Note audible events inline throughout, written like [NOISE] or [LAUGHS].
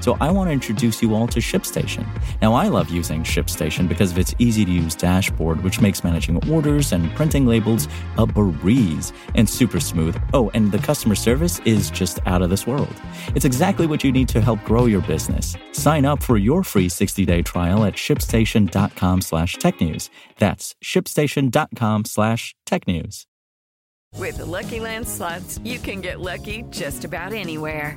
So I want to introduce you all to ShipStation. Now, I love using ShipStation because of its easy to use dashboard, which makes managing orders and printing labels a breeze and super smooth. Oh, and the customer service is just out of this world. It's exactly what you need to help grow your business. Sign up for your free 60-day trial at shipstation.com slash technews. That's shipstation.com slash technews. With the Lucky Land slots, you can get lucky just about anywhere.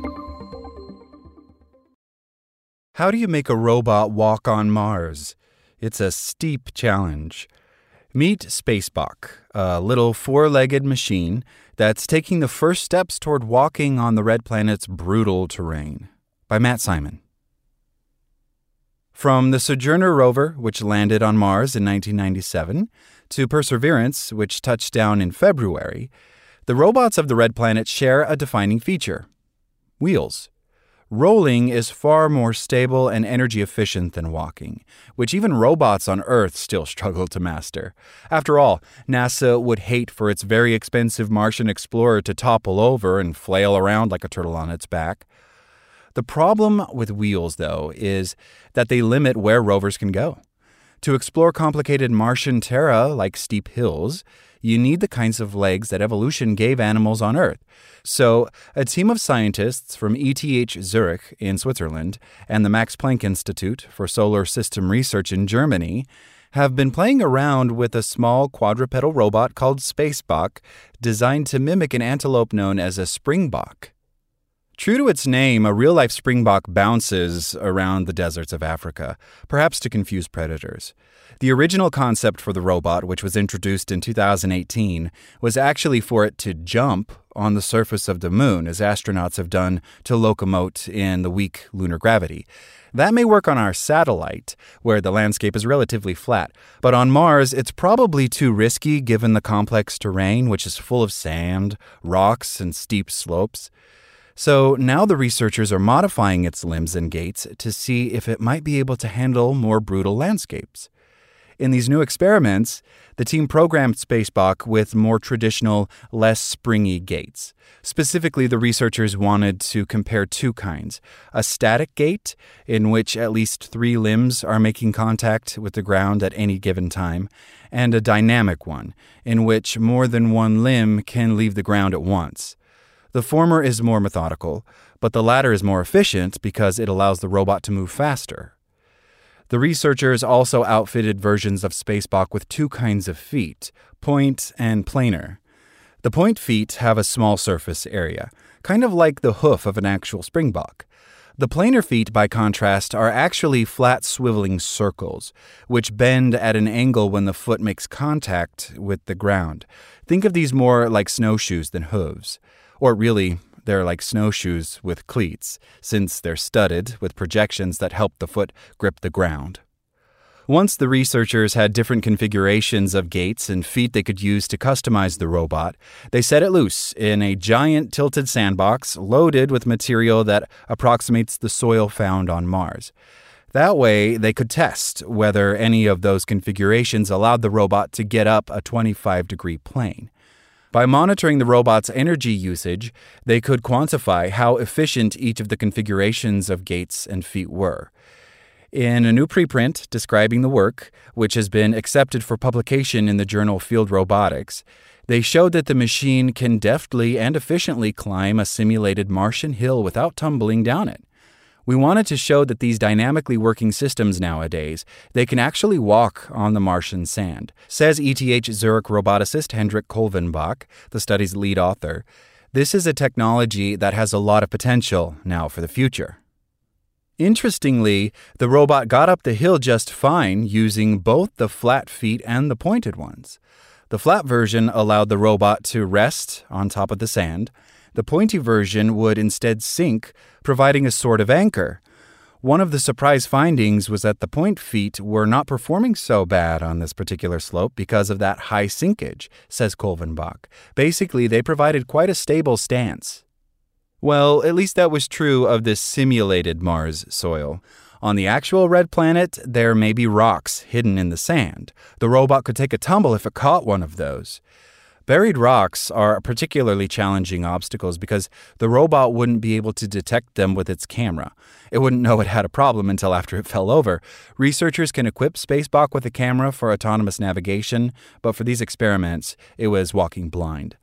How do you make a robot walk on Mars? It's a steep challenge. Meet Spacebok, a little four legged machine that's taking the first steps toward walking on the red planet's brutal terrain. By Matt Simon. From the Sojourner rover, which landed on Mars in 1997, to Perseverance, which touched down in February, the robots of the red planet share a defining feature wheels. Rolling is far more stable and energy efficient than walking, which even robots on Earth still [LAUGHS] struggle to master. After all, NASA would hate for its very expensive Martian explorer to topple over and flail around like a turtle on its back. The problem with wheels, though, is that they limit where rovers can go. To explore complicated Martian terra like steep hills, you need the kinds of legs that evolution gave animals on Earth. So, a team of scientists from ETH Zurich in Switzerland and the Max Planck Institute for Solar System Research in Germany have been playing around with a small quadrupedal robot called Spacebok, designed to mimic an antelope known as a springbok. True to its name, a real life springbok bounces around the deserts of Africa, perhaps to confuse predators. The original concept for the robot, which was introduced in 2018, was actually for it to jump on the surface of the moon, as astronauts have done to locomote in the weak lunar gravity. That may work on our satellite, where the landscape is relatively flat, but on Mars, it's probably too risky given the complex terrain, which is full of sand, rocks, and steep slopes. So now the researchers are modifying its limbs and gaits to see if it might be able to handle more brutal landscapes. In these new experiments, the team programmed Spacebok with more traditional, less springy gaits. Specifically, the researchers wanted to compare two kinds a static gait, in which at least three limbs are making contact with the ground at any given time, and a dynamic one, in which more than one limb can leave the ground at once. The former is more methodical, but the latter is more efficient because it allows the robot to move faster. The researchers also outfitted versions of Spacebok with two kinds of feet point and planar. The point feet have a small surface area, kind of like the hoof of an actual springbok. The planar feet, by contrast, are actually flat swiveling circles, which bend at an angle when the foot makes contact with the ground. Think of these more like snowshoes than hooves. Or really, they're like snowshoes with cleats, since they're studded with projections that help the foot grip the ground. Once the researchers had different configurations of gaits and feet they could use to customize the robot, they set it loose in a giant tilted sandbox loaded with material that approximates the soil found on Mars. That way, they could test whether any of those configurations allowed the robot to get up a 25 degree plane. By monitoring the robot's energy usage, they could quantify how efficient each of the configurations of gaits and feet were. In a new preprint describing the work, which has been accepted for publication in the journal Field Robotics, they showed that the machine can deftly and efficiently climb a simulated Martian hill without tumbling down it. We wanted to show that these dynamically working systems nowadays, they can actually walk on the Martian sand, says ETH Zurich roboticist Hendrik Kolvenbach, the study's lead author. This is a technology that has a lot of potential now for the future. Interestingly, the robot got up the hill just fine using both the flat feet and the pointed ones. The flat version allowed the robot to rest on top of the sand. The pointy version would instead sink, providing a sort of anchor. One of the surprise findings was that the point feet were not performing so bad on this particular slope because of that high sinkage, says Kolvenbach. Basically, they provided quite a stable stance. Well, at least that was true of this simulated Mars soil. On the actual red planet, there may be rocks hidden in the sand. The robot could take a tumble if it caught one of those. Buried rocks are particularly challenging obstacles because the robot wouldn't be able to detect them with its camera. It wouldn't know it had a problem until after it [LAUGHS] fell over. Researchers can equip Spacebok with a camera for autonomous navigation, but for these experiments, it was walking blind.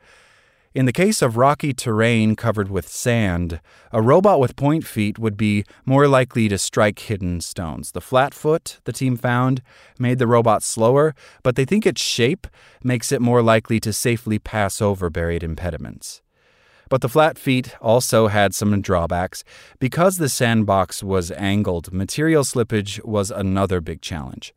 In the case of rocky terrain covered with sand, a robot with point feet would be more likely to strike hidden stones. The flat foot, the team found, made the robot slower, but they think its shape makes it more likely to safely pass over buried impediments. But the flat feet also had some drawbacks. Because the sandbox was angled, material slippage was another big challenge.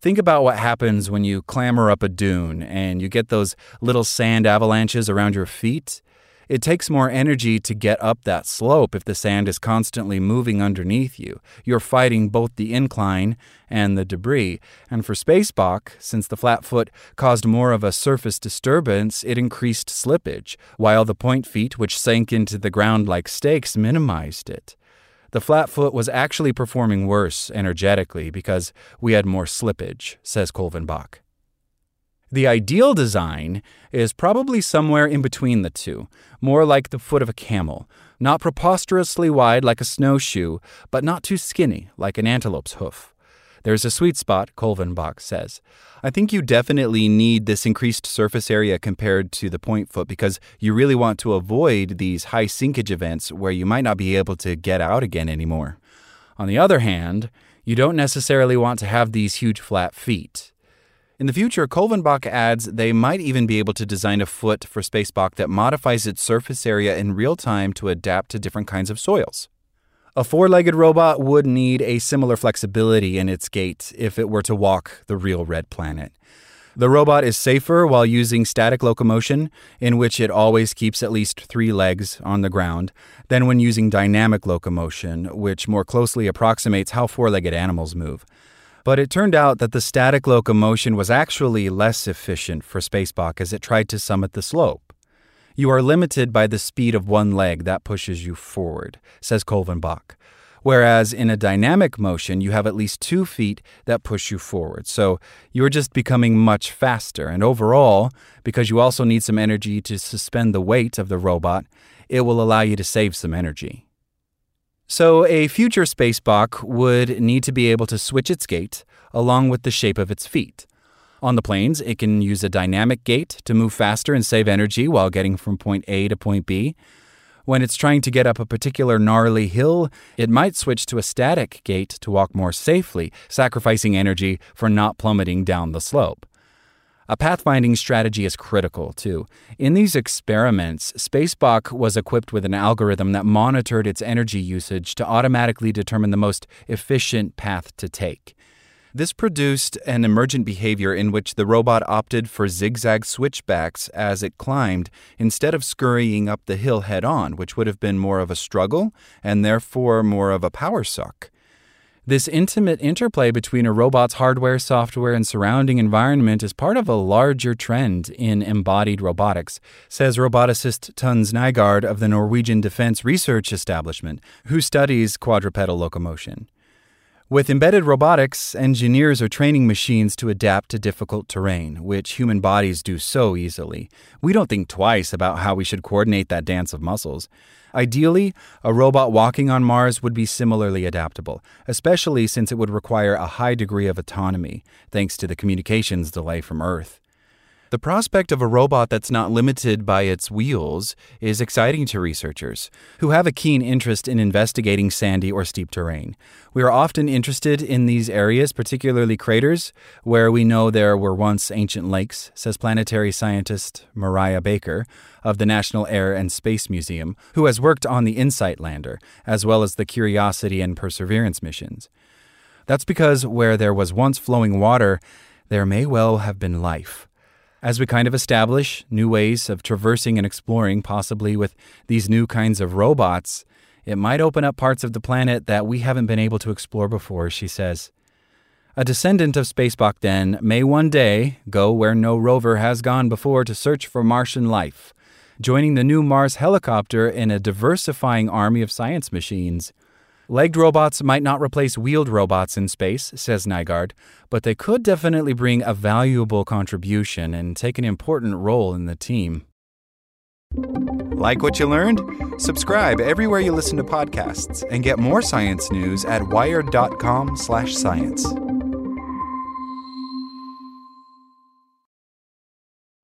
Think about what happens when you clamber up a dune and you get those little sand avalanches around your feet. It takes more energy to get up that slope if the sand is constantly moving underneath you. You're fighting both the incline and the debris. And for Spacebok, since the flat foot caused more of a surface disturbance, it increased slippage, while the point feet, which sank into the ground like stakes, minimized it. The flat foot was actually performing worse energetically because we had more slippage, says Kolvenbach. The ideal design is probably somewhere in between the two, more like the foot of a camel, not preposterously wide like a snowshoe, but not too skinny like an antelope's hoof. There's a sweet spot, Kolvenbach says. I think you definitely need this increased surface area compared to the point foot because you really want to avoid these high sinkage events where you might not be able to get out again anymore. On the other hand, you don't necessarily want to have these huge flat feet. In the future, Kolvenbach adds they might even be able to design a foot for Spacebok that modifies its surface area in real time to adapt to different kinds of soils. A four legged robot would need a similar flexibility in its gait if it were to walk the real red planet. The robot is safer while using static locomotion, in which it always keeps at least three legs on the ground, than when using dynamic locomotion, which more closely approximates how four legged animals move. But it turned out that the static locomotion was actually less efficient for Spacebok as it tried to summit the slope. You are limited by the speed of one leg that pushes you forward, says Kolvenbach. Whereas in a dynamic motion, you have at least two feet that push you forward. So you're just becoming much faster. And overall, because you also need some energy to suspend the weight of the robot, it will allow you to save some energy. So a future Spacebok would need to be able to switch its gait along with the shape of its feet. On the plains, it can use a dynamic gait to move faster and save energy while getting from point A to point B. When it's trying to get up a particular gnarly hill, it might switch to a static gait to walk more safely, sacrificing energy for not plummeting down the slope. A pathfinding strategy is critical, too. In these experiments, Spacebok was equipped with an algorithm that monitored its energy usage to automatically determine the most efficient path to take. This produced an emergent behavior in which the robot opted for zigzag switchbacks as it climbed instead of scurrying up the hill head on, which would have been more of a struggle and therefore more of a power suck. This intimate interplay between a robot's hardware, software, and surrounding environment is part of a larger trend in embodied robotics, says roboticist Tønnes Nygaard of the Norwegian Defense Research Establishment, who studies quadrupedal locomotion. With embodied robotics, engineers are training machines to adapt to difficult terrain, which human bodies do so easily. We don't think twice about how we should coordinate that dance of muscles. Ideally, a robot walking on Mars would be similarly adaptable, especially since it would require a high degree of autonomy, thanks to the communications delay from Earth. The prospect of a robot that's not limited by its wheels is exciting to researchers who have a keen interest in investigating sandy or steep terrain. We are often interested in these areas, particularly craters, where we know there were once ancient lakes, says planetary scientist Mariah Baker of the National Air and Space Museum, who has worked on the InSight lander, as well as the Curiosity and Perseverance missions. That's because where there was once flowing water, there may well have been life. As we kind of establish new ways of traversing and exploring, possibly with these new kinds of robots, it might open up parts of the planet that we haven't been able to explore before, she says. A descendant of Spacebok, then, may one day go where no rover has gone before to search for Martian life, joining the new Mars helicopter in a diversifying army of science machines. Legged robots might not replace wheeled robots in space, says Nygaard, but they could definitely bring a valuable contribution and take an important role in the team. Like what you learned? Subscribe everywhere you listen to podcasts and get more science news at wired.com/science.